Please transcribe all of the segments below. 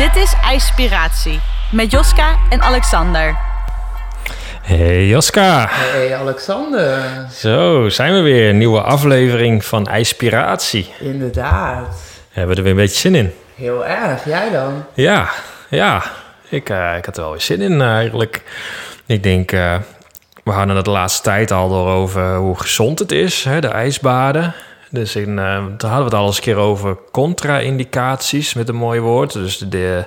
Dit is IJspiratie met Joska en Alexander. Hey Joska. Hey Alexander. Zo, zijn we weer. Een nieuwe aflevering van IJspiratie. Inderdaad. Hebben we er weer een beetje zin in? Heel erg. Jij dan? Ja, ja. Ik, eh, ik had er wel weer zin in eh, eigenlijk. Ik denk, eh, we hadden het de laatste tijd al door over hoe gezond het is, hè, de ijsbaden. Dus in, eh, daar hadden we het al eens een keer over contra-indicaties, met een mooi woord. Dus de,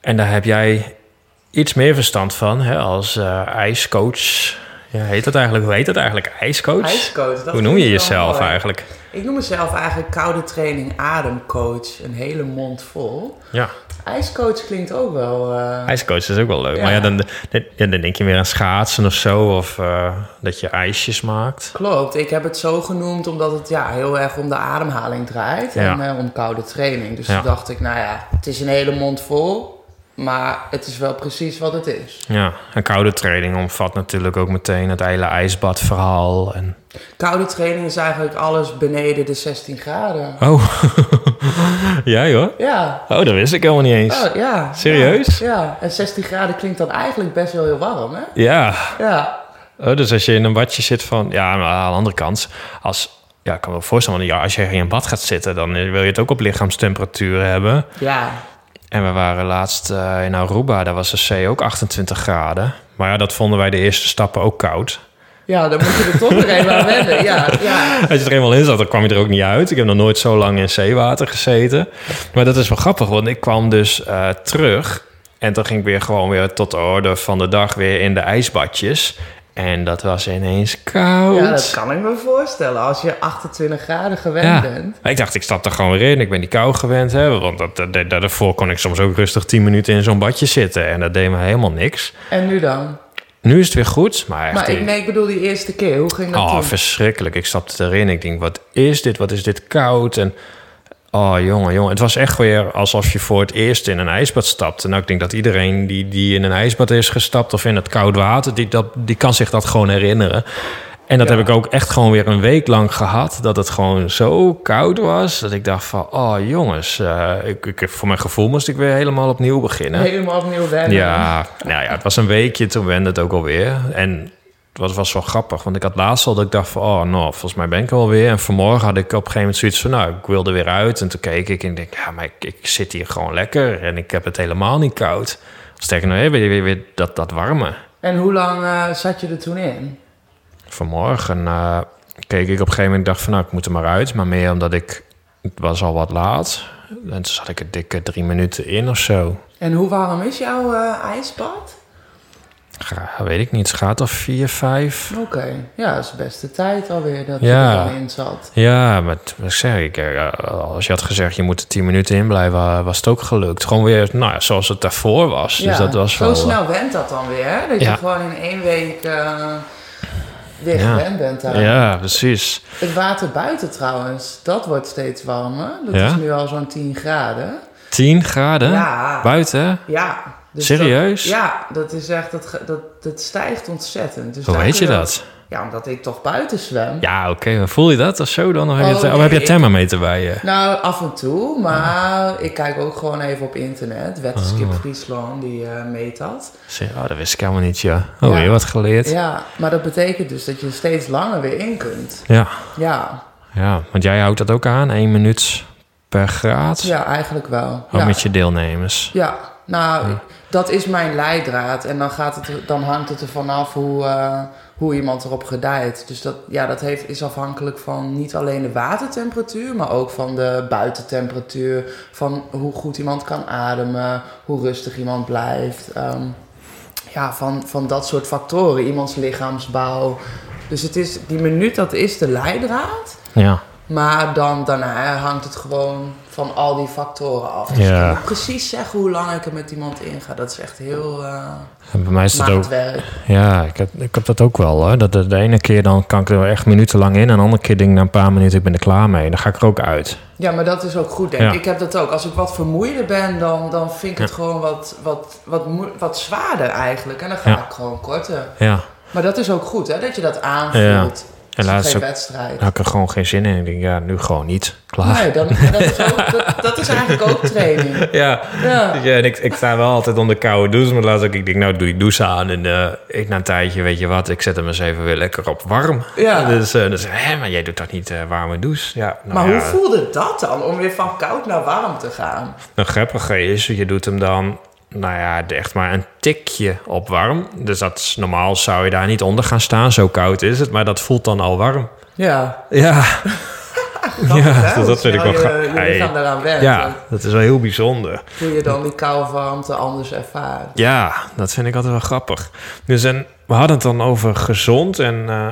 en daar heb jij iets meer verstand van, hè, als eh, ijscoach. Ja, heet dat eigenlijk, hoe heet dat eigenlijk? IJscoach? IJscoach. dat Hoe noem je jezelf mooi. eigenlijk? Ik noem mezelf eigenlijk koude training ademcoach. Een hele mond vol. Ja, IJscoach klinkt ook wel... eh, ijscoach is ook wel leuk. Ja. Maar ja, dan, dan, denk je weer aan schaatsen of zo. Of eh, dat je ijsjes maakt. Klopt, ik heb het zo genoemd omdat het ja, heel erg om de ademhaling draait en eh, om koude training. Dus toen dacht ik, nou ja, het is een hele mond vol, maar het is wel precies wat het is. Ja, en koude training omvat natuurlijk ook meteen het hele ijsbadverhaal. En... Koude training is eigenlijk alles beneden de 16 graden. Oh, ja joh. Ja, Oh, dat wist ik helemaal niet eens. oh, ja. Serieus? Ja, ja, en 16 graden klinkt dan eigenlijk best wel heel warm, hè? Ja, Ja, oh, dus als je in een badje zit van... Ja, maar aan de andere kant, als... Ja, ik kan me wel voorstellen, want ja, als je in een bad gaat zitten... dan wil je het ook op lichaamstemperatuur hebben. ja. En we waren laatst eh, in Aruba, daar was de zee ook 28 graden. Maar ja, dat vonden wij de eerste stappen ook koud. Ja, dan moet je er toch nog even aan wennen. Ja, ja. Als je er eenmaal in zat, dan kwam je er ook niet uit. Ik heb nog nooit zo lang in zeewater gezeten. Maar dat is wel grappig, want ik kwam dus eh, terug. En toen ging ik weer gewoon weer tot de orde van de dag weer in de ijsbadjes. En dat was ineens koud. ja, dat kan ik me voorstellen. Als je 28 graden gewend Ja. bent. Ik dacht, ik stap er gewoon weer in. Ik ben die kou gewend. Hè? Want dat, dat, dat- daarvoor kon ik soms ook rustig 10 minuten in zo'n badje zitten. En dat deed me helemaal niks. En nu dan? Nu is het weer goed. Maar echt, Maar ik, nee, ik bedoel die eerste keer. Hoe ging dat Oh, toen? verschrikkelijk. Ik stapte erin. Ik denk, wat is dit? Wat is dit koud? En oh, jongen, jongen. Het was echt weer alsof je voor het eerst in een ijsbad stapte. Nou, ik denk dat iedereen die, die in een ijsbad is gestapt... of in het koud water, die, dat, die kan zich dat gewoon herinneren. En dat Ja. heb ik ook echt gewoon weer een week lang gehad. Dat het gewoon zo koud was. Dat ik dacht van, oh jongens. eh, ik, ik, voor mijn gevoel moest ik weer helemaal opnieuw beginnen. Helemaal opnieuw wennen. Ja, nou ja, het was een weekje, toen wende het ook alweer. En het was, wel grappig, want ik had laatst al dat ik dacht van... oh, nou, volgens mij ben ik er alweer. En vanmorgen had ik op een gegeven moment zoiets van... nou, ik wilde weer uit. En toen keek ik en ik denk, ja, maar ik, ik zit hier gewoon lekker. En ik heb het helemaal niet koud. Sterker nog, weer, weer, weer dat, dat warme. En hoe lang eh, zat je er toen in? Vanmorgen eh, keek ik op een gegeven moment... dacht van, nou, ik moet er maar uit. Maar meer omdat ik... het was al wat laat. En toen zat ik er dikke drie minuten in of zo. En hoe warm is jouw eh, ijsbad? Weet ik niet, het gaat of vier, vijf... Oké, ja, dat is de tijd alweer dat Ja. je er dan in zat. Ja, maar zeg ik, eh, als je had gezegd je moet er 10 minuten in blijven, was het ook gelukt. Gewoon weer, nou ja, zoals het daarvoor was. dus dat was zo wel. snel went dat dan weer? Dat Ja. je gewoon in één week eh, weer Ja. gewend bent daar. Ja, precies. Het water buiten trouwens, dat wordt steeds warmer. Dat Ja? is nu al zo'n 10 graden. 10 graden Ja. buiten. Ja. Dus Serieus? dat- ja, dat is echt, dat, dat, dat stijgt ontzettend. Dus Hoe weet je dat? Ja, omdat ik toch buiten zwem. Ja, oké, voel je dat of zo dan? Of heb je, Oh, het- of nee, heb je thermometer bij je? Nou, af en toe, maar ik kijk ook gewoon even op internet. Wetenschap Oh. Friesland, die eh, meet dat. Oh, dat wist ik helemaal niet, ja. Oh, Ja. weer wat geleerd. Ja. Ja, maar dat betekent dus dat je steeds langer weer in kunt. ja. Ja, want jij houdt dat ook aan, 1 minuut per graad? ja eigenlijk wel. Ook ja. met je deelnemers? Ja, nou, dat is mijn leidraad. En dan, gaat het, dan hangt het er vanaf hoe, eh, hoe iemand erop gedijt. Dus dat, ja, dat heeft, is afhankelijk van niet alleen de watertemperatuur, maar ook van de buitentemperatuur. Van hoe goed iemand kan ademen, hoe rustig iemand blijft. Ehm, ja, van, van dat soort factoren. Iemands lichaamsbouw. Dus het is, die minuut, dat is de leidraad. Ja. Maar dan, daarna hangt het gewoon van al die factoren af. Dus Ja. ik niet precies zeggen hoe lang ik er met iemand inga. Dat is echt heel En bij mij is dat ook... maatwerk. Ja, ik heb, ik heb dat ook wel. Hoor. Dat de, de ene keer dan kan ik er echt minutenlang in. En de andere keer denk ik na een paar minuten, ik ben er klaar mee. Dan ga ik er ook uit. Ja, maar dat is ook goed, denk ik. Ja. Ik heb dat ook. Als ik wat vermoeider ben, dan, dan vind ik het Ja. gewoon wat, wat, wat, wat zwaarder eigenlijk. En dan ga ik gewoon korter. Ja, Maar dat is ook goed, hè? Dat je dat aanvoelt. En laatst geen ook- wedstrijd. had ik er gewoon geen zin in. Ik denk, ja, nu gewoon niet. Klaar. Nee, dan, dat, is ook, dat, dat is eigenlijk ook training. Ja, Ja. ja en ik, ik sta wel altijd onder koude douche. Maar laatst ook, ik denk, nou doe ik douche aan. En eh, ik na een tijdje, weet je wat, ik zet hem eens even weer lekker op warm. Ja. Dus, eh dus hè, maar jij doet toch niet eh, warme douche? Ja, nou Maar ja, hoe voelde dat dan, om weer van koud naar warm te gaan? Een grappige is, je doet hem dan, nou ja, echt maar een tikje op warm. Dus dat is, normaal zou je daar niet onder gaan staan, zo koud is het. Maar dat voelt dan al warm. Ja, Ja, grappig, Ja, dat vind ik wel je, gra- je Hey. lichaam daaraan werkt. ja, dat is wel heel bijzonder. Hoe je dan die koude warmte anders ervaart. Ja, dat vind ik altijd wel grappig. Dus en, we hadden het dan over gezond. En, eh,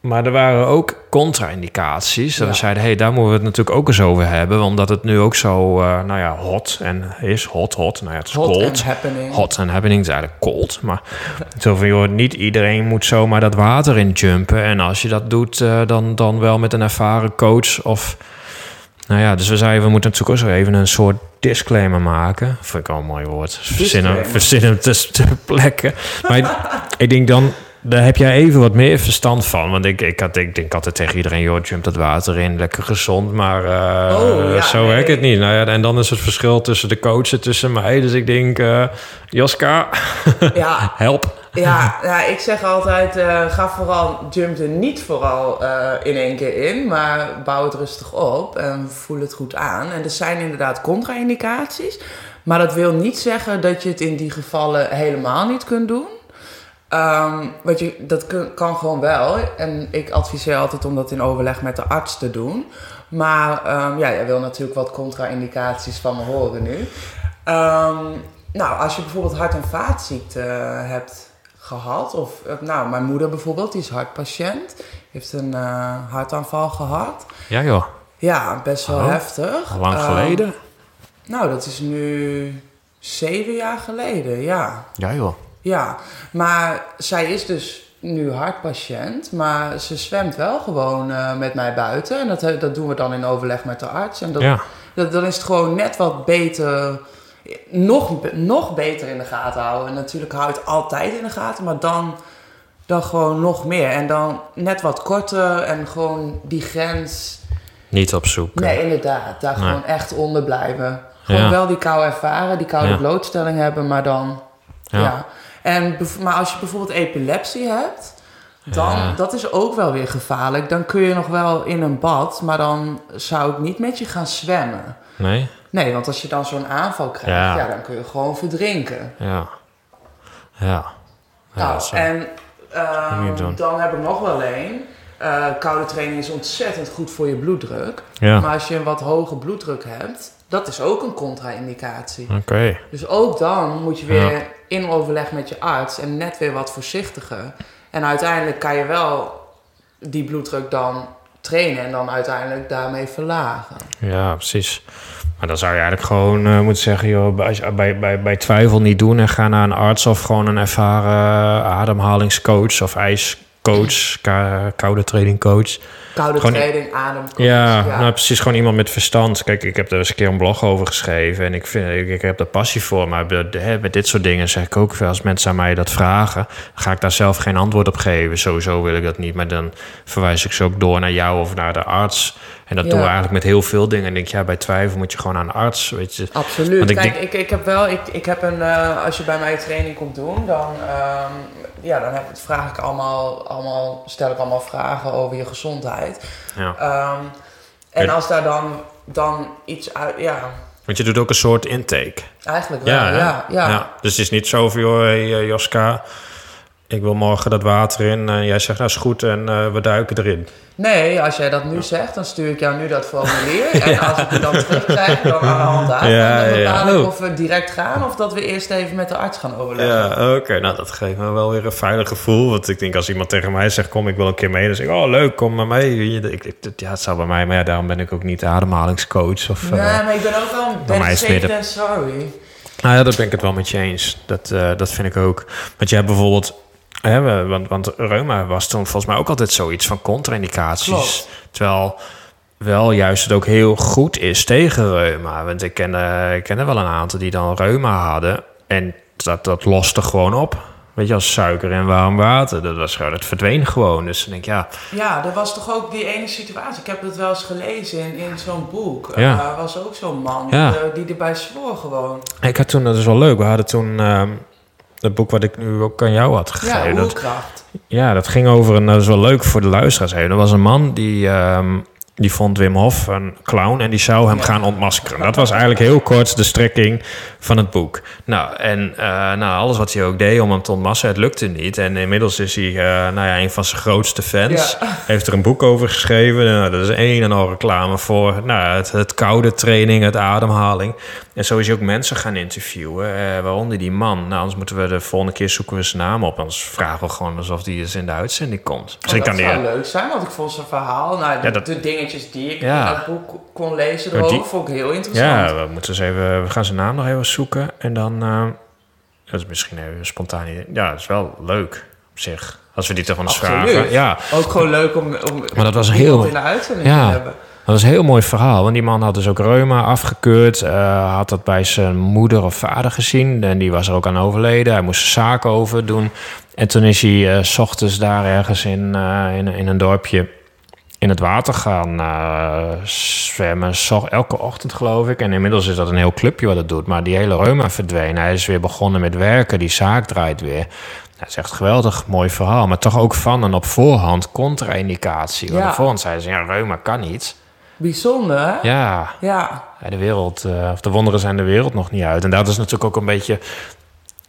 maar er waren ook contra-indicaties. Dat Ja. we zeiden, hey, daar moeten we het natuurlijk ook eens over hebben. Omdat het nu ook zo, eh, nou ja, hot en is. Hot, hot. Nou ja, het is Hot cold. and happening. Hot and happening is eigenlijk cold. Maar zo van, joh, niet iedereen moet zomaar dat water in jumpen. En als je dat doet, eh, dan, dan wel met een ervaren coach of... Nou ja, dus we zeiden, we moeten natuurlijk ook zo even een soort disclaimer maken. Vond ik al een mooi woord. Verzinnen, verzinnen te plekken. Maar ik denk dan, daar heb jij even wat meer verstand van. Want ik, ik, had, ik denk altijd tegen iedereen, joh, jump dat water in, lekker gezond. Maar eh, Oh, ja, zo nee. werkt het niet. Nou ja, en dan is het verschil tussen de coachen, tussen mij. Dus ik denk, eh Joska, Ja, help. ja, ja, ik zeg altijd, eh, ga vooral, jump er niet vooral in één keer in, maar bouw het rustig op en voel het goed aan. En er zijn inderdaad contra-indicaties, maar dat wil niet zeggen dat je het in die gevallen helemaal niet kunt doen. Want je, dat kun- kan gewoon wel. En ik adviseer altijd om dat in overleg met de arts te doen. Maar ehm, ja, jij wil natuurlijk wat contra-indicaties van me horen nu. Ehm, nou, als je bijvoorbeeld hart- en vaatziekten hebt gehad. Of eh, nou, mijn moeder bijvoorbeeld, die is hartpatiënt. Heeft een eh, hartaanval gehad. Ja joh, Ja, best wel Oh, heftig. lang geleden. nou, dat is nu zeven jaar geleden, ja. Ja joh. Ja, maar zij is dus nu hartpatiënt, maar ze zwemt wel gewoon eh, met mij buiten. En dat, eh, dat doen we dan in overleg met de arts. En dat, Ja, dat, dan is het gewoon net wat beter, nog, nog beter in de gaten houden. En natuurlijk hou je het altijd in de gaten, maar dan, dan gewoon nog meer. En dan net wat korter en gewoon die grens. niet op zoek. Nee, inderdaad, daar Nee. gewoon echt onder blijven. Gewoon Ja. wel die kou ervaren, die koude Ja. blootstelling hebben, maar dan Ja. En, maar als je bijvoorbeeld epilepsie hebt, dan Ja. dat is ook wel weer gevaarlijk. Dan kun je nog wel in een bad, maar dan zou ik niet met je gaan zwemmen. Nee? Nee, want als je dan zo'n aanval krijgt, Ja. ja. dan kun je gewoon verdrinken. Ja. Ja. Ja, nou, en ehm, dan heb ik nog wel één. Eh, koude training is ontzettend goed voor je bloeddruk. Ja, Maar als je een wat hoge bloeddruk hebt, dat is ook een contra-indicatie. oké. Dus ook dan moet je weer Ja. in overleg met je arts en net weer wat voorzichtiger. En uiteindelijk kan je wel die bloeddruk dan trainen en dan uiteindelijk daarmee verlagen. Ja, precies. Maar dan zou je eigenlijk gewoon eh, moeten zeggen, joh, bij, bij, bij, bij twijfel niet doen en ga naar een arts of gewoon een ervaren ademhalingscoach of ijscoach, ka- koude trainingcoach. Koude Gewoon- training, ademcoach. Ja, nou precies gewoon iemand met verstand. Kijk, ik heb er eens een keer een blog over geschreven en ik, vind, ik, ik heb er passie voor. Maar met dit soort dingen zeg ik ook veel, als mensen aan mij dat vragen, ga ik daar zelf geen antwoord op geven. Sowieso wil ik dat niet, maar dan verwijs ik ze ook door naar jou of naar de arts. En dat Ja. doen we eigenlijk met heel veel dingen. En denk ja, bij twijfel moet je gewoon aan een arts, weet je. Absoluut. Want ik Kijk, denk- ik, ik heb wel, ik, ik heb een, eh, als je bij mij training komt doen, dan, ehm, ja, dan heb, vraag ik allemaal, allemaal, stel ik allemaal vragen over je gezondheid. Ja. Ehm, en als daar dan, dan iets uit, ja, Want je doet ook een soort intake. eigenlijk wel, Ja, ja. ja, Dus het is niet zo van, joh, hey, eh, Joska, ik wil morgen dat water in. En jij zegt, nou is goed en eh, we duiken erin. Nee, als jij dat nu zegt, dan stuur ik jou nu dat formulier. En als ik het dan terugkrijg, dan aan de hand daarvan, Ja, dan ja. bepaal ik Oh. of we direct gaan of dat we eerst even met de arts gaan overleggen. Ja, oké. Nou, dat geeft me wel weer een veilig gevoel. Want ik denk, als iemand tegen mij zegt, kom, ik wil een keer mee. Dan zeg ik, oh, leuk, kom maar mee. Ik, ik, ja, het zou bij mij, maar ja, daarom ben ik ook niet ademhalingscoach. Of, Nee, eh, maar ik ben ook wel een bij mij safe than sorry. Nou ja, daar ben ik het wel met je eens. Dat, eh, dat vind ik ook. Want jij hebt bijvoorbeeld... Hè, want, want reuma was toen volgens mij ook altijd zoiets van contra-indicaties. Klopt. Terwijl wel juist het ook heel goed is tegen reuma. Want ik ken, eh, ik ken er wel een aantal die dan reuma hadden. En dat, dat loste gewoon op. weet je, als suiker en warm water. Dat, was, dat verdween gewoon. Dus dan denk ik, ja, Ja, er was toch ook die ene situatie. Ik heb het wel eens gelezen in, in zo'n boek. Ja. Er was ook zo'n man Ja. eh, die erbij zwoor gewoon. ik had toen, dat is wel leuk, we hadden toen... ehm het boek wat ik nu ook aan jou had Ja, gegeven. dat, oerkracht. Ja, dat ging over, en dat is wel leuk voor de luisteraars. Er was een man die, ehm, die vond Wim Hof een clown en die zou hem gaan ontmaskeren. Dat was eigenlijk heel kort de strekking van het boek. Nou, en eh, nou, alles wat hij ook deed om hem te ontmaskeren, het lukte niet. En inmiddels is hij eh, nou ja, een van zijn grootste fans. Ja. Heeft er een boek over geschreven. Nou, dat is een en al reclame voor nou, het, het koude training, het ademhaling. En zo is hij ook mensen gaan interviewen, eh, waaronder die man. Nou, anders moeten we de volgende keer zoeken we zijn naam op. Anders vragen we gewoon alsof die eens in de uitzending komt. Misschien Oh, dat kan die... zou leuk zijn, want ik vond zijn verhaal... Nou, de, Ja, dat- de dingetjes die ik Ja. in dat boek kon lezen erover, die- vond ik heel interessant. Ja, we moeten eens even... We gaan zijn naam nog even zoeken. En dan... eh, dat is misschien even spontaan. Ja, dat is wel leuk op zich. Als we die toch eens vragen. Ja, Ook gewoon leuk om, om Maar dat was heel- in de uitzending Ja. te hebben. Dat was een heel mooi verhaal. Want die man had dus ook reuma afgekeurd. eh, had dat bij zijn moeder of vader gezien. En die was er ook aan overleden. Hij moest zaken over doen. En toen is hij eh, s ochtends daar ergens in, in, in een dorpje in het water gaan eh, zwemmen. Zo- elke ochtend geloof ik. En inmiddels is dat een heel clubje wat het doet. Maar die hele reuma verdween. Hij is weer begonnen met werken. Die zaak draait weer. Dat is echt een geweldig mooi verhaal. Maar toch ook van en op voorhand contra-indicatie. Want Ja. voorhand zeiden ze, ja, reuma kan niet. Bijzonder, hè? Ja, Ja. ja, de wereld, eh, of de wonderen zijn de wereld nog niet uit. En dat is natuurlijk ook een beetje,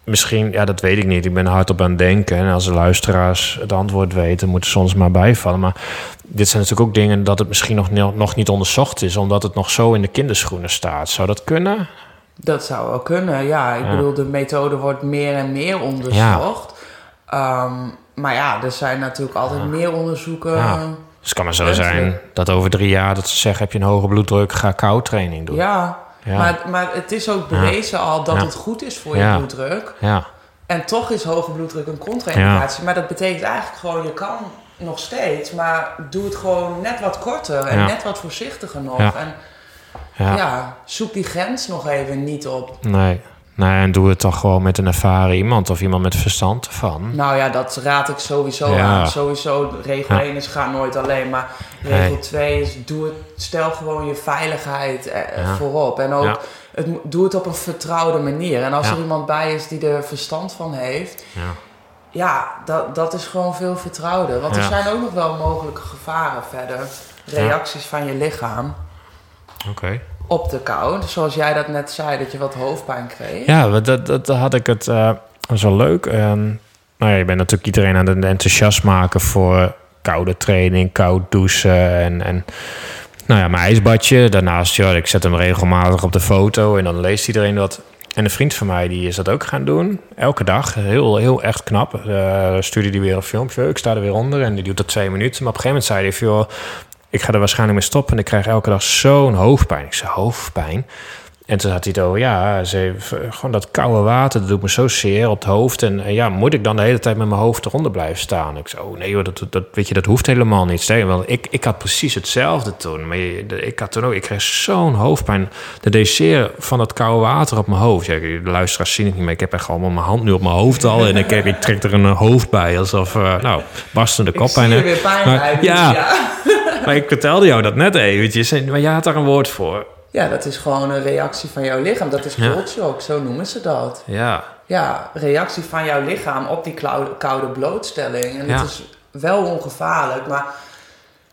misschien, ja, dat weet ik niet. Ik ben hardop aan het denken. En als de luisteraars het antwoord weten, moeten ze ons maar bijvallen. Maar dit zijn natuurlijk ook dingen dat het misschien nog, nog niet onderzocht is, omdat het nog zo in de kinderschoenen staat. Zou dat kunnen? Dat zou wel kunnen, ja. Ik Ja. bedoel, de methode wordt meer en meer onderzocht. Ehm, maar ja, er zijn natuurlijk altijd meer onderzoeken. Dus het kan maar zo zijn dat over drie jaar dat ze zeggen, heb je een hoge bloeddruk, ga koudtraining doen. Ja. Maar, maar het is ook bewezen al dat het goed is voor je bloeddruk. ja. En toch is hoge bloeddruk een contra-indicatie. Maar dat betekent eigenlijk gewoon, je kan nog steeds, maar doe het gewoon net wat korter en net wat voorzichtiger nog. En ja. ja. zoek die grens nog even niet op. Nee. Nee, en doe het toch gewoon met een ervaren iemand of iemand met verstand ervan. Nou ja, dat raad ik sowieso Ja. aan. Sowieso, regel Ja. 1 is ga nooit alleen. Maar regel Nee. 2 is doe het, stel gewoon je veiligheid eh, voorop. En ook het, doe het op een vertrouwde manier. En als er iemand bij is die er verstand van heeft, Ja. ja, dat, dat is gewoon veel vertrouwder. Want er zijn ook nog wel mogelijke gevaren verder. Reacties van je lichaam Oké. Op de kou. Dus zoals jij dat net zei, dat je wat hoofdpijn kreeg. Ja, dat, dat, had ik het. dat is wel leuk. Nou ja, je bent natuurlijk iedereen aan het enthousiast maken voor koude training, koud douchen en. en nou ja, mijn ijsbadje. Daarnaast, ja, ik zet hem regelmatig op de foto en dan leest iedereen dat. En een vriend van mij die is dat ook gaan doen. Elke dag. Heel, heel echt knap. Eh stuurde die weer een filmpje. Ik sta er weer onder en die doet dat twee minuten. Maar op een gegeven moment zei hij joh, ik ga er waarschijnlijk mee stoppen en ik krijg elke dag zo'n hoofdpijn. Ik zei, hoofdpijn? En toen had hij het over, ja, ze eh, gewoon dat koude water, dat doet me zo zeer op het hoofd. En eh, ja, moet ik dan de hele tijd met mijn hoofd eronder blijven staan? Ik zei, oh nee hoor, dat, dat, weet je, dat hoeft helemaal niet. Wel, ik, ik had precies hetzelfde toen. Maar ik had toen ook, ik kreeg zo'n hoofdpijn. De deed zeer van dat koude water op mijn hoofd. Ja, de luisteraars zien het niet, maar ik heb echt gewoon mijn hand nu op mijn hoofd al. En ik, heb, ik trek er een hoofd bij, alsof, eh, nou, barstende Ik koppijn. zie hè. er weer pijn Maar- ja. Maar ik vertelde jou dat net eventjes, en- maar jij had daar een woord voor. Ja, dat is gewoon een reactie van jouw lichaam. Dat is Ja. cold shock, zo noemen ze dat. Ja, Ja, reactie van jouw lichaam op die koude, blootstelling. En Ja. het is wel ongevaarlijk, maar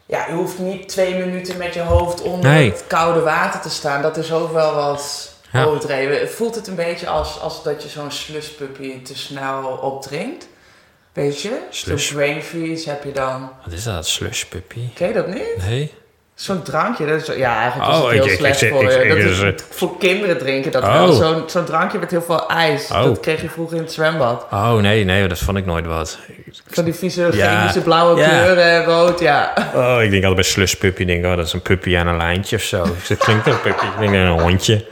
ja, je hoeft niet twee minuten met je hoofd onder Nee. het koude water te staan. Dat is ook wel wat Ja. overdreven. Het voelt het een beetje als, als dat je zo'n slushpuppy te snel opdrinkt. Weet je? Slush. Freeze heb je dan. wat is dat, slush puppy? Ken je dat niet? Nee. Zo'n drankje, dat is, ja, eigenlijk is Oh, het heel ik- ik- slecht ik- voor ik- je. ik- Dat ik- is ik- voor kinderen drinken dat Oh. wel. Zo'n zo'n drankje met heel veel ijs. Oh. Dat kreeg je vroeger in het zwembad. Oh nee, nee, dat vond ik nooit wat. Van die vieze Ja. chemische blauwe Ja. kleuren, rood, ja. Oh, ik denk altijd bij slush puppy, ik denk, oh, dat is een puppy aan een lijntje of zo. Dat klinkt een puppy, ik denk een hondje.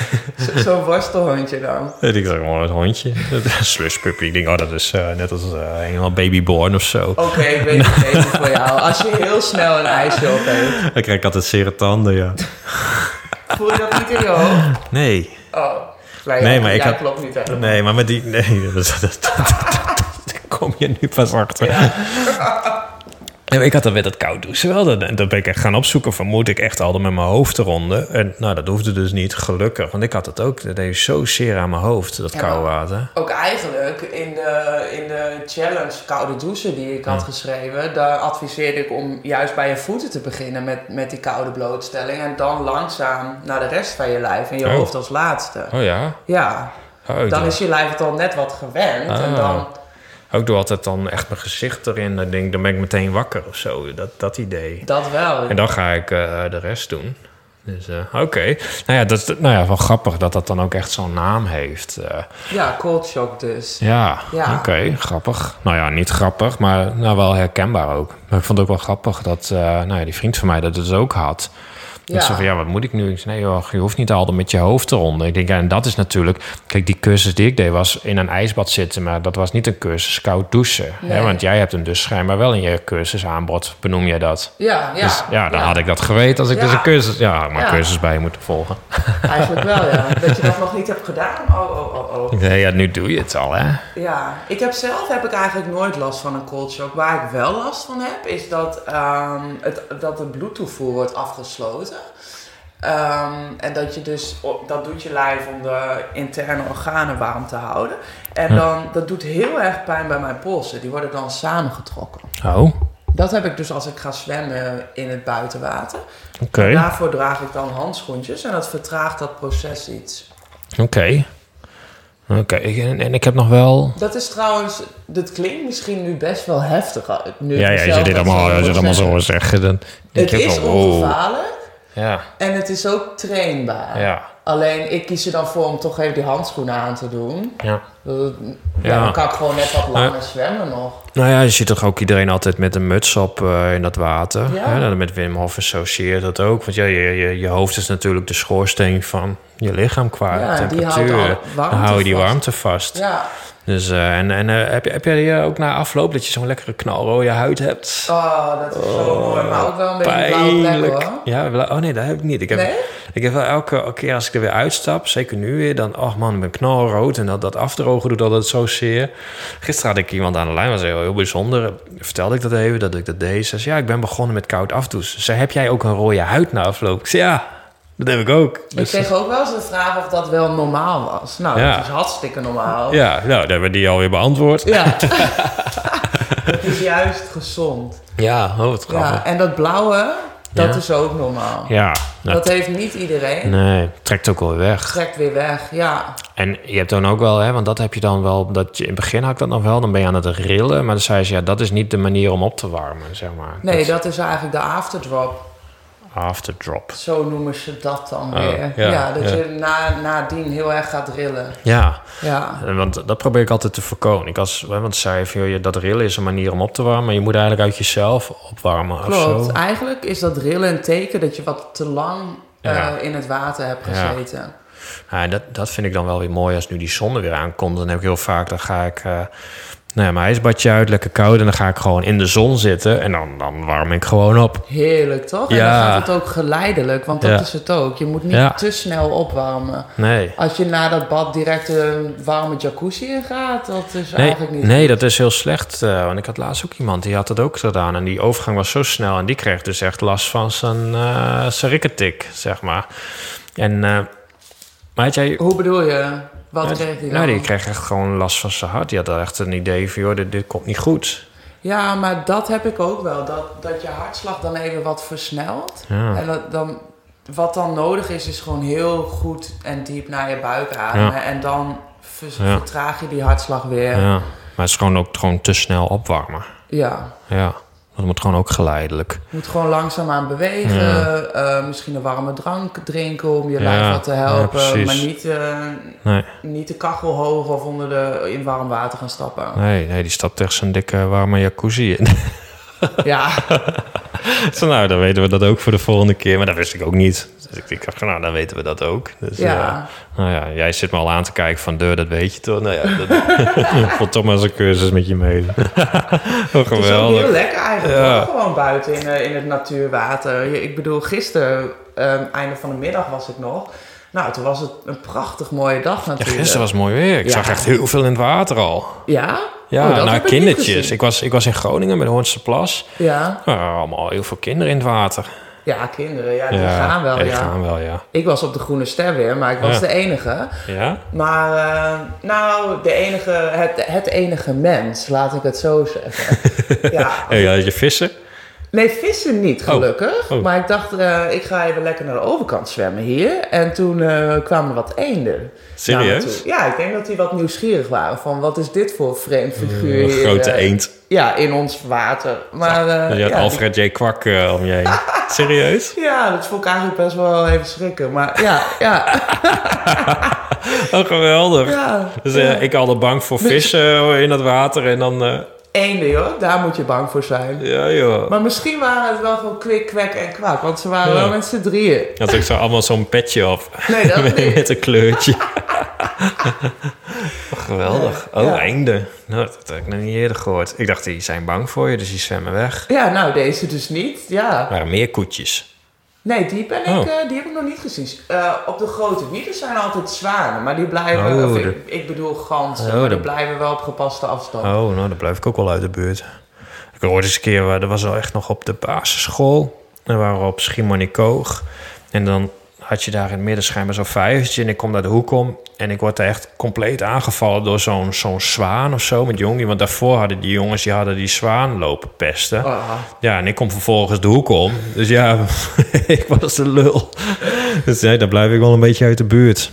Zo- Zo'n worstelhondje dan. Ik denk gewoon een hondje. slush puppy, ik denk, oh, dat is eh, net als uh, helemaal babyborn of zo. Oké, ik weet het beter voor jou. Als je heel snel een ijsje op heeft. Dan krijg ik altijd zere tanden, ja. Voel je dat niet in je hoofd? Nee, Oh. Nee, maar ik had- klopt niet helemaal. nee, maar met die... Nee, dat, dat, dat, kom je nu pas achter. En ik had dan met dat koud douchen wel. Dat, dat ben ik echt gaan opzoeken van moet ik echt altijd met mijn hoofd eronder. En nou, dat hoefde dus niet, gelukkig. Want ik had het ook. Dat deed zo zeer aan mijn hoofd, dat Ja, koude water. Ook eigenlijk in de, in de challenge koude douchen die ik had geschreven, daar adviseerde ik om juist bij je voeten te beginnen met, met die koude blootstelling. En dan langzaam naar de rest van je lijf en je Oh. hoofd als laatste. Oh ja? Ja, Oh, dan is je lijf het al net wat gewend. En Ah. dan, ook doe altijd dan echt mijn gezicht erin. Dan denk ik, dan ben ik meteen wakker of zo. Dat, dat idee. dat wel. En dan ga ik eh, de rest doen. Dus eh, oké. Nou ja, dat is nou ja, wel grappig dat dat dan ook echt zo'n naam heeft. eh. Ja, cold shock dus. ja, Ja. oké, grappig. Nou ja, niet grappig, maar nou, wel herkenbaar ook. Maar ik vond het ook wel grappig dat eh, nou ja, die vriend van mij dat dus ook had. Ik Ja. zei van, ja, wat moet ik nu? Ik zei, nee joh, je hoeft niet altijd met je hoofd eronder. Ik denk, ja, en dat is natuurlijk... Kijk, die cursus die ik deed was in een ijsbad zitten... maar dat was niet een cursus koud douchen. Hè? Want jij hebt hem dus schijnbaar wel in je cursus aanbod. Benoem jij dat? Ja, ja. dus ja, dan had ik dat geweten als ik dus een cursus... Ja, maar cursus bij je moeten volgen. Eigenlijk wel, ja. Dat je dat nog niet hebt gedaan. Oh, oh, oh, oh. Nee, ja, nu doe je het al, hè? Ja, ik heb zelf heb ik eigenlijk nooit last van een cold shock. Waar ik wel last van heb, is dat, ehm, het, dat de bloedtoevoer wordt afgesloten. Ehm, en dat je dus, dat doet je lijf om de interne organen warm te houden. En dan, dat doet heel erg pijn bij mijn polsen. Die worden dan samengetrokken. Oh, Dat heb ik dus als ik ga zwemmen in het buitenwater. oké. Daarvoor draag ik dan handschoentjes en dat vertraagt dat proces iets. Oké. Oké, en, en ik heb nog wel... Dat is trouwens, dat klinkt misschien nu best wel heftig. Nu Ja, ja, je zit dit allemaal, zo je allemaal zo zeggen. Dan Het is ongevaarlijk Ja, en het is ook trainbaar. ja, Alleen ik kies er dan voor om toch even die handschoenen aan te doen. ja. Dat- Ja, dan kan ik gewoon net wat langer zwemmen nog. Nou ja, je ziet toch ook iedereen altijd met een muts op eh, in dat water. Ja. Hè? Nou, Met Wim Hof associeert dat ook. Want ja, je, je, je hoofd is natuurlijk de schoorsteen van je lichaam qua Ja, die temperatuur. houdt al warmte Dan hou je die vast. warmte vast. Ja. Dus, eh, en en eh, heb, je, heb jij ook na afloop dat je zo'n lekkere knalrode huid hebt? Oh, dat is zo mooi. Maar ook wel een beetje een blauwe plek Pijnlijk. hoor. Ja, oh nee, dat heb ik niet. Ik heb, Nee? ik heb wel elke keer als ik er weer uitstap, zeker nu weer, dan, oh man, ik ben knalrood en dat, dat afdrogen doet altijd zo zeer. Gisteren had ik iemand aan de lijn, was heel, heel bijzonder. Vertelde ik dat even, dat ik dat deed. Ze zei, ja, ik ben begonnen met koud afdouchen. Ze heb jij ook een rode huid na afloop? Ik zei, ja, dat heb ik ook. Ik Dus- kreeg ook wel eens de vraag of dat wel normaal was. Nou, Ja. dat is hartstikke normaal. ja, nou, dan hebben we die alweer beantwoord. Ja. Het is juist gezond. Ja, oh, wat Ja, grappig. en dat blauwe, dat Ja. is ook normaal. Ja, Dat heeft niet iedereen. nee, trekt ook wel weg. Trekt weer weg, ja. En je hebt dan ook wel, hè, want dat heb je dan wel, dat je in het begin had ik dat nog wel, dan ben je aan het rillen, maar dan zei ze, ja, dat is niet de manier om op te warmen, zeg maar. Nee, dat is eigenlijk de afterdrop. Afterdrop. Zo noemen ze dat dan Oh, weer. ja, Ja, dat ja. je na, nadien heel erg gaat rillen. Ja, Ja. en want dat probeer ik altijd te voorkomen. Ik als, want ze zei je- dat rillen is een manier om op te warmen, maar je moet eigenlijk uit jezelf opwarmen of Klopt. zo. Eigenlijk is dat rillen een teken dat je wat te lang eh, in het water hebt gezeten. Ja, en dat, dat vind ik dan wel weer mooi als nu die zon er weer aankomt. Dan heb ik heel vaak, dan ga ik eh, nou ja, mijn ijsbadje uit, lekker koud, en dan ga ik gewoon in de zon zitten en dan, dan warm ik gewoon op. Heerlijk, toch? En Ja. dan gaat het ook geleidelijk, want dat Ja. is het ook. Je moet niet Ja. te snel opwarmen. Nee. Als je na dat bad direct een warme jacuzzi in gaat, dat is Nee, eigenlijk niet nee, dat is heel slecht. eh, want ik had laatst ook iemand die had dat ook gedaan. En die overgang was zo snel. En die kreeg dus echt last van zijn, zijn rikketik, zeg maar. En, eh, maar had jij... Hoe bedoel je? Wat Ja, kreeg hij dan? Nou, die kreeg echt gewoon last van zijn hart. Die had echt een idee van, joh, dit, dit komt niet goed. Ja, maar dat heb ik ook wel. Dat, dat je hartslag dan even wat versnelt. Ja. En dat, dan, wat dan nodig is, is gewoon heel goed en diep naar je buik ademen. En dan ver- Ja. vertraag je die hartslag weer. Ja. Ja. Maar het is gewoon ook gewoon te snel opwarmen. Ja. Dat moet gewoon ook geleidelijk. Je moet gewoon langzaamaan bewegen. Ja. eh, misschien een warme drank drinken om je Ja, lijf wat te helpen. maar niet, Nee, niet de kachel hoog of onder de, in warm water gaan stappen. nee, nee die stapt echt zijn dikke warme jacuzzi in. Ja, Zo, nou, dan weten we dat ook voor de volgende keer. Maar dat wist ik ook niet. Dus ik, ik dacht, nou, dan weten we dat ook. Dus, ja. eh, nou ja, jij zit me al aan te kijken van, deur, dat weet je toch? Nou ja, dat, toch maar eens een cursus met je mee. oh, Het is ook geweldig. heel lekker eigenlijk. Ja. Gewoon buiten in, eh, in het natuurwater. Ik bedoel, gisteren, ehm, einde van de middag was ik nog. Nou, toen was het een prachtig mooie dag Ja, natuurlijk. gisteren was mooi weer. Ik Ja. zag echt heel veel in het water al. Ja? Ja, Oh, nou, ik kindertjes. Ik was, ik was in Groningen bij de Hoornse Plas. Ja. Nou, allemaal heel veel kinderen in het water. ja, kinderen, ja, die gaan wel, die ja. gaan wel, ja. Ik was op de Groene Ster weer, maar ik was Ja. de enige. Ja? Maar, eh, nou, de enige, het, het enige mens, laat ik het zo zeggen. ja. Hey, had je vissen? Nee, vissen niet, gelukkig. Oh. Maar ik dacht, eh, ik ga even lekker naar de overkant zwemmen hier. En toen eh, kwamen er wat eenden. Serieus? ja, ik denk dat die wat nieuwsgierig waren. Van, wat is dit voor vreemd figuur Een grote eh, eend. Ja, in ons water. Maar, je had ja, Alfred J. Kwak om je heen. Serieus? ja, dat vond ik eigenlijk best wel even schrikken. Maar ja, ja, Oh, geweldig. ja. Dus ja. ik had al bang voor vissen eh, in het water en dan... Eenden, joh. Daar moet je bang voor zijn. ja, joh. Maar misschien waren het wel gewoon kwik, kwek en kwak. Want ze waren Ja. wel met z'n drieën. Had ik zo allemaal zo'n petje op. Nee, dat. Met een kleurtje. Oh, geweldig. Oh, Ja. eenden. Nou, dat heb ik nog niet eerder gehoord. Ik dacht, die zijn bang voor je, dus die zwemmen weg. Ja, nou, deze dus niet. Ja. Er waren meer koetjes. Nee, die, ben ik, Oh. eh, die heb ik nog niet gezien. Eh, op de grote wielen zijn altijd zwanen, maar die blijven, Oh, of ik, bedoel ganzen, Oh, maar die blijven wel op gepaste afstand. Oh, nou, dan blijf ik ook wel uit de buurt. Ik hoorde eens een keer, waar- dat was al echt nog op de basisschool. En we waren op Schiermonnikoog. En dan had je daar in het midden schijnbaar zo'n vijvertje. En ik kom daar de hoek om. En ik word daar echt compleet aangevallen door zo'n zo'n zwaan of zo met jongen. Want daarvoor hadden die jongens die hadden die zwaan lopen pesten. Ah. Ja, en ik kom vervolgens de hoek om. Dus ja, ik was de lul. Dus nee, daar blijf ik wel een beetje uit de buurt.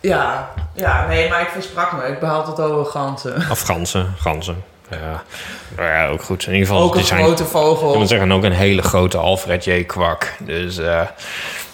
Ja, ja, nee, maar ik versprak me. Ik behaal het over ganzen. Of ganzen, ganzen. Ja, nou ja ook goed. In ieder geval, Ook een die zijn, grote ik vogel. moet zeggen, ook een hele grote Alfred J. Kwak. Dus, eh,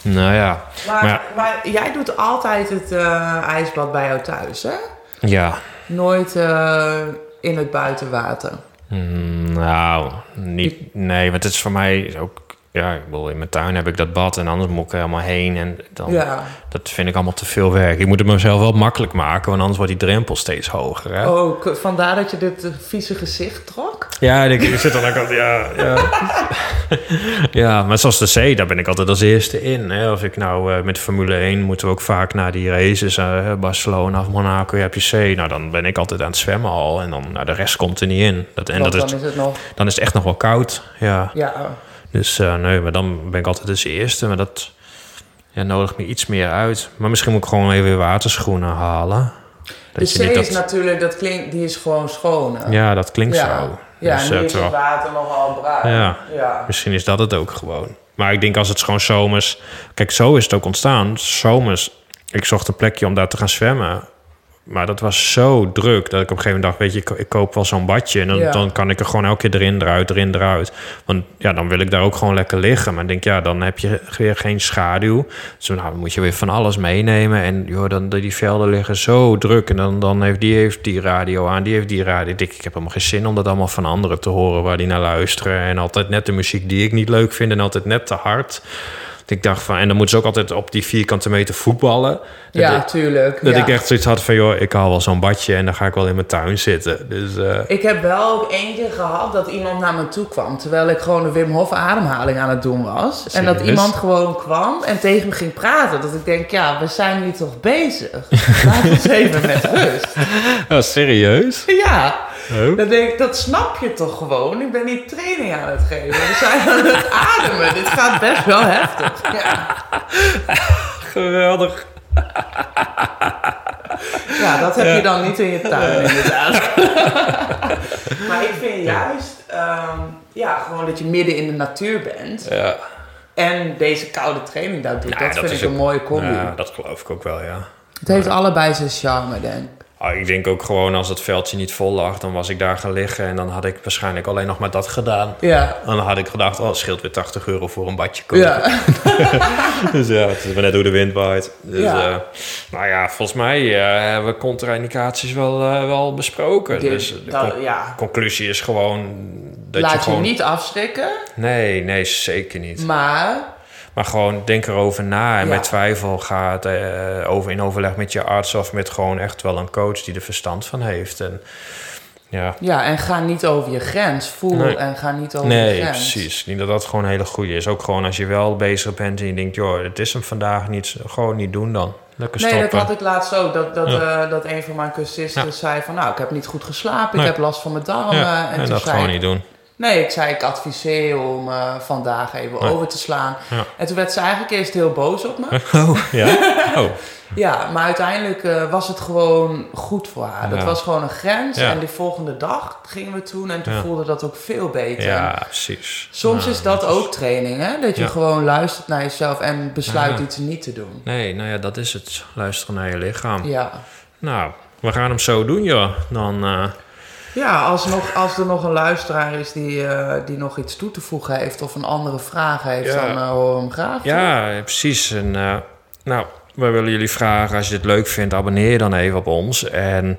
nou ja. Maar, Maar- maar jij doet altijd het eh, ijsbad bij jou thuis, hè? Ja, Nooit eh, in het buitenwater. mm, nou, niet, nee, want het is voor mij ook... Ja, ik bedoel, in mijn tuin heb ik dat bad en anders moet ik er helemaal heen. En dan, Ja. dat vind ik allemaal te veel werk. Ik moet het mezelf wel makkelijk maken, want anders wordt die drempel steeds hoger. Hè? Oh, vandaar dat je dit eh, vieze gezicht trok? Ja, ik, ik zit dan ook altijd, ja, ja. ja, maar zoals de zee, daar ben ik altijd als eerste in. Hè. Of ik nou eh, met Formule 1 moeten we ook vaak naar die races, eh, Barcelona of Monaco, je hebt je zee. Nou, dan ben ik altijd aan het zwemmen al en dan, nou, de rest komt er niet in. Dat, en dat is, dan is het nog... dan is het echt nog wel koud, ja. Ja, Dus eh, nee, maar dan ben ik altijd als eerste, maar dat ja, nodigt me iets meer uit. Maar misschien moet ik gewoon even weer waterschoenen halen. de Dat je zee is dat- natuurlijk, dat klinkt, die is gewoon schoon. hè? Ja, dat klinkt ja. zo. Ja, Dus, en eh, is terwijl- het water nogal bruin. Ja. ja. Misschien is dat het ook gewoon. Maar ik denk als het gewoon zomers... Kijk, zo is het ook ontstaan. Zomers, ik zocht een plekje om daar te gaan zwemmen. Maar dat was zo druk dat ik op een gegeven moment dacht... weet je, ik, ik koop wel zo'n badje... en dan, Ja. dan kan ik er gewoon elke keer erin, eruit, erin, eruit. Want ja, dan wil ik daar ook gewoon lekker liggen. Maar ik denk, ja, dan heb je weer geen schaduw. Dus nou, dan moet je weer van alles meenemen. En joh, dan, die velden liggen zo druk. En dan, dan heeft die heeft die radio aan, die heeft die radio. Ik denk, ik heb helemaal geen zin om dat allemaal van anderen te horen... waar die naar luisteren. En altijd net de muziek die ik niet leuk vind... en altijd net te hard. Ik dacht van... en dan moeten ze ook altijd op die vierkante meter voetballen. Dat Ja, ik- tuurlijk. dat ja. ik echt zoiets had van, joh, ik haal wel zo'n badje en dan ga ik wel in mijn tuin zitten. Dus eh, Ik heb wel ook één keer gehad dat iemand naar me toe kwam... terwijl ik gewoon een Wim Hof ademhaling aan het doen was. En dat iemand gewoon kwam en tegen me ging praten. Dat ik denk, ja, we zijn nu toch bezig? Laat ons even met rust. oh, serieus? Ja, Oh. dan denk ik, dat snap je toch gewoon? Ik ben niet training aan het geven. We zijn aan het ademen. Dit gaat best wel heftig. Ja, Geweldig. ja dat heb Ja. je dan niet in je tuin, inderdaad. maar ik vind juist, ehm, ja, gewoon dat je midden in de natuur bent. Ja. En deze koude training daar doet. Ja, dat, dat vind ik een mooie combi. ja, dat geloof ik ook wel, ja. Het heeft allebei zijn charme, denk ik. Oh, ik denk ook gewoon als het veldje niet vol lag, dan was ik daar gaan liggen en dan had ik waarschijnlijk alleen nog maar dat gedaan. Ja. En dan had ik gedacht, oh, het scheelt weer 80 euro voor een badje. Ja. Dus ja, het is maar net hoe de wind waait. Dus, Ja. eh, nou ja, volgens mij eh, hebben we contra-indicaties wel, eh, wel besproken. Dit- dus de dat- con- ja. conclusie is gewoon dat Laat je je, gewoon... niet afschrikken, Nee, nee, zeker niet. maar Maar gewoon denk erover na en Ja. met twijfel gaat eh, over in overleg met je arts of met gewoon echt wel een coach die er verstand van heeft. En Ja. Ja, en ga niet over je grens. Voel Nee. en ga niet over Nee, je grens. precies. Ik denk dat dat gewoon een hele goede is. Ook gewoon als je wel bezig bent en je denkt, joh, het is hem vandaag niet. Gewoon niet doen dan. Lekker Nee, stoppen. dat had ik laatst ook. Dat, dat, Ja. eh, dat een van mijn cursisten Ja. zei van... Nou, ik heb niet goed geslapen. Nee. Ik heb last van mijn darmen. ja, en dat zei gewoon niet doen. Nee, ik zei ik adviseer om eh, vandaag even Nee. over te slaan. Ja. En toen werd ze eigenlijk eerst heel boos op me. Oh, ja? Oh, ja, maar uiteindelijk eh, was het gewoon goed voor haar. Dat was gewoon een grens. Ja. En de volgende dag gingen we toen en toen voelde dat ook veel beter. ja, precies. Soms Ja, is dat ook training, hè? Dat je gewoon luistert naar jezelf en besluit iets niet te doen. Nee, nou ja, dat is het. Luisteren naar je lichaam. Ja. Nou, we gaan hem zo doen, joh. Dan, eh, Ja, als, nog, als er nog een luisteraar is die, eh, die nog iets toe te voegen heeft of een andere vraag heeft, Ja. dan eh, horen we hem graag. ja, precies. En, eh, nou, we willen jullie vragen, als je dit leuk vindt, abonneer je dan even op ons. En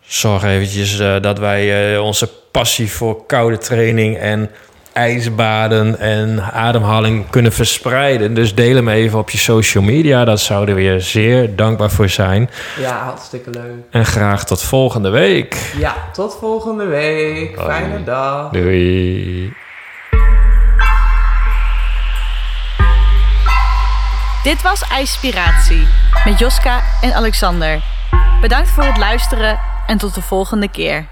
zorg eventjes dat wij onze passie voor koude training en ijsbaden en ademhaling kunnen verspreiden. Dus deel hem even op je social media. Dat zouden we je zeer dankbaar voor zijn. Ja, hartstikke leuk. En graag tot volgende week. Ja, tot volgende week. Bye. Fijne dag. Doei. Dit was IJspiratie met Joska en Alexander. Bedankt voor het luisteren en tot de volgende keer.